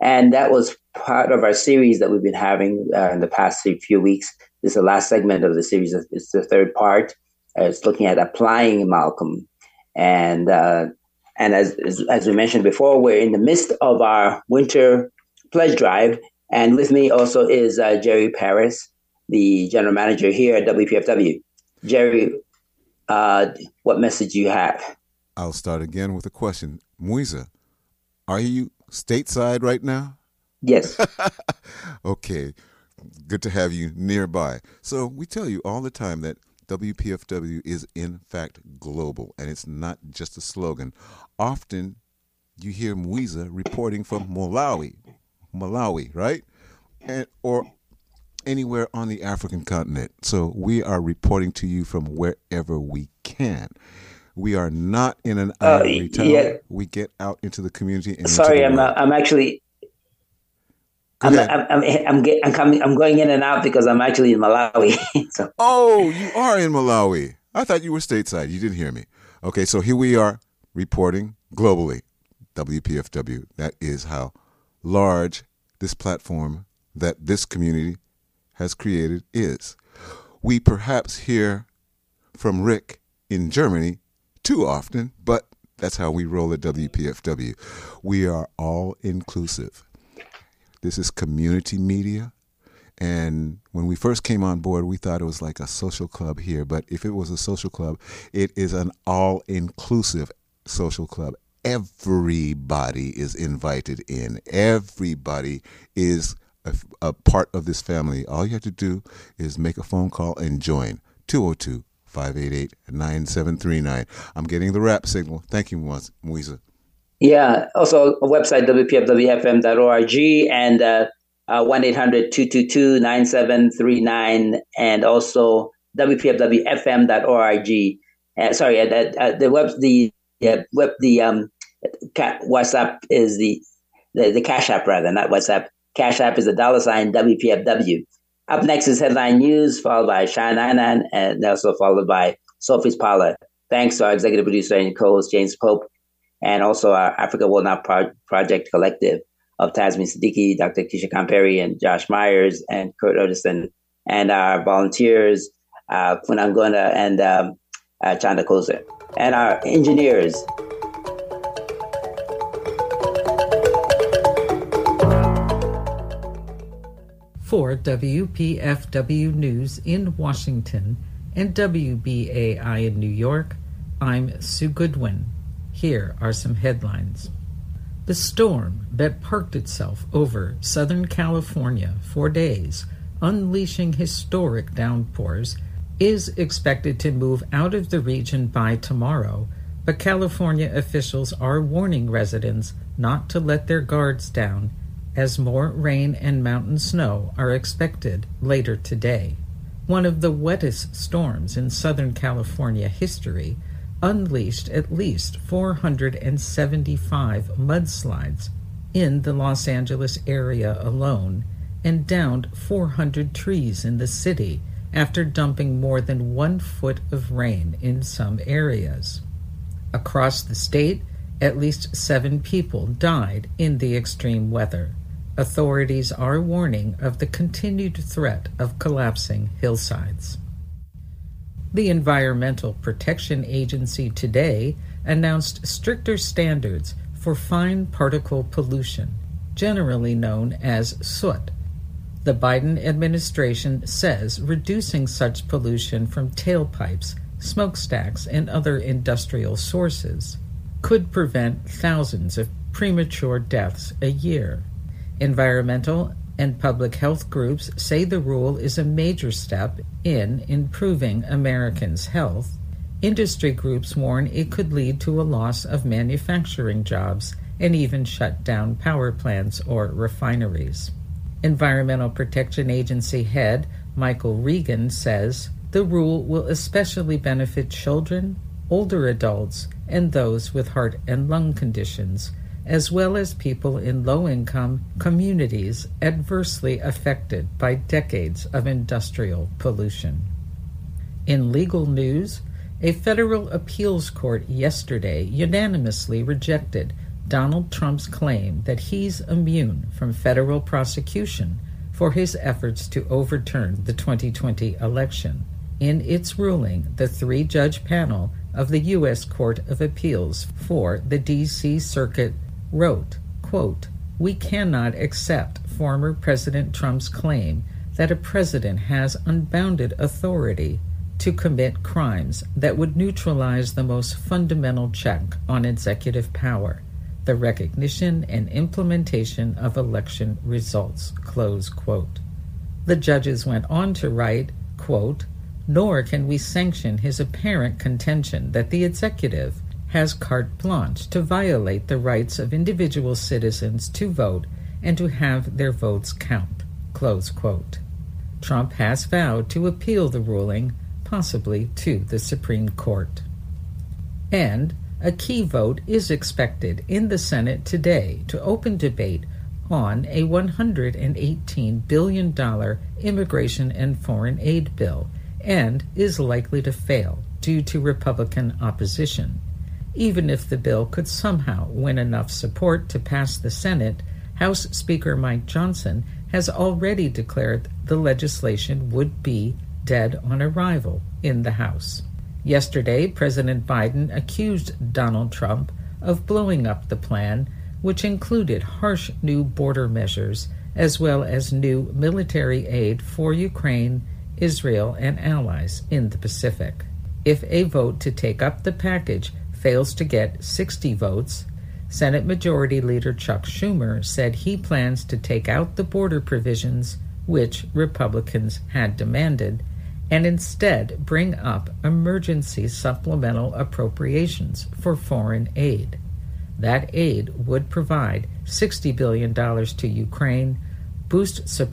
And that was part of our series that we've been having uh, in the past few weeks. This is the last segment of the series. It's the third part. Uh, it's looking at applying Malcolm. And uh, and as, as, as we mentioned before, we're in the midst of our winter pledge drive. And with me also is uh, Jerry Paris, the general manager here at WPFW. Jerry, uh, what message do you have? I'll start again with a question. Mwiza, are you stateside right now? Yes. okay. Good to have you nearby. So, we tell you all the time that WPFW is in fact global and it's not just a slogan. Often you hear Mwiza reporting from Malawi, Malawi, right? And or anywhere on the African continent. So we are reporting to you from wherever we can. We are not in an uh, ivory tower. Yeah. We get out into the community. And Sorry, I'm uh, I'm actually. I'm, I'm, I'm, I'm, get, I'm coming. I'm going in and out because I'm actually in Malawi. so. Oh, you are in Malawi. I thought you were stateside. You didn't hear me. Okay, so here we are reporting globally. WPFW. That is how large this platform that this community has created is. We perhaps hear from Rick in Germany too often, but That's how we roll at WPFW. We are all inclusive. This is community media. And when we first came on board, we thought it was like a social club here. But if it was a social club, it is an all inclusive social club. Everybody is invited in, everybody is a, a, part of this family. All you have to do is make a phone call and join 202 588 9739. I'm getting the rap signal. Thank you, Mwiza. Yeah, also a website, wpfwfm.org, and uh, uh, 1 800 222 9739, and also wpfwfm.org. Uh, sorry, uh, uh, the web, the uh, web, the um, WhatsApp is the, the the Cash App rather, not WhatsApp. Cash App is the dollar sign WPFW. Up next is headline news, followed by Shine Anan, and also followed by Sophie's Parlor. Thanks to our executive producer and co-host James Pope, and also our Africa Will Not Pro- Project Collective of Tasmin Siddiqui, Dr. Keisha Kamperi, and Josh Myers, and Kurt Odison, and our volunteers, uh, and um, uh, Chanda Koza, and our engineers, For WPFW News in Washington and WBAI in New York, I'm Sue Goodwin. Here are some headlines. The storm that parked itself over Southern California for days, unleashing historic downpours, is expected to move out of the region by tomorrow, but California officials are warning residents not to let their guards down as more rain and mountain snow are expected later today. One of the wettest storms in Southern California history unleashed at least 475 mudslides in the Los Angeles area alone and downed 400 trees in the city after dumping more than one foot of rain in some areas. Across the state, at least seven people died in the extreme weather. Authorities are warning of the continued threat of collapsing hillsides. The Environmental Protection Agency today announced stricter standards for fine particle pollution, generally known as soot. The Biden administration says reducing such pollution from tailpipes, smokestacks, and other industrial sources could prevent thousands of premature deaths a year. Environmental and public health groups say the rule is a major step in improving Americans' health. Industry groups warn it could lead to a loss of manufacturing jobs and even shut down power plants or refineries. Environmental Protection Agency head Michael Regan says the rule will especially benefit children, older adults, and those with heart and lung conditions as well as people in low income communities adversely affected by decades of industrial pollution. In legal news, a federal appeals court yesterday unanimously rejected Donald Trump's claim that he's immune from federal prosecution for his efforts to overturn the 2020 election. In its ruling, the three judge panel of the U.S. Court of Appeals for the D.C. Circuit wrote, quote, We cannot accept former President Trump's claim that a president has unbounded authority to commit crimes that would neutralize the most fundamental check on executive power, the recognition and implementation of election results. Close quote. The judges went on to write, quote, Nor can we sanction his apparent contention that the executive has carte blanche to violate the rights of individual citizens to vote and to have their votes count. Trump has vowed to appeal the ruling, possibly to the Supreme Court. And a key vote is expected in the Senate today to open debate on a $118 billion immigration and foreign aid bill and is likely to fail due to Republican opposition. Even if the bill could somehow win enough support to pass the Senate, House Speaker Mike Johnson has already declared the legislation would be dead on arrival in the House. Yesterday, President Biden accused Donald Trump of blowing up the plan, which included harsh new border measures as well as new military aid for Ukraine, Israel, and allies in the Pacific. If a vote to take up the package fails to get 60 votes, Senate Majority Leader Chuck Schumer said he plans to take out the border provisions which Republicans had demanded and instead bring up emergency supplemental appropriations for foreign aid. That aid would provide $60 billion to Ukraine, boost support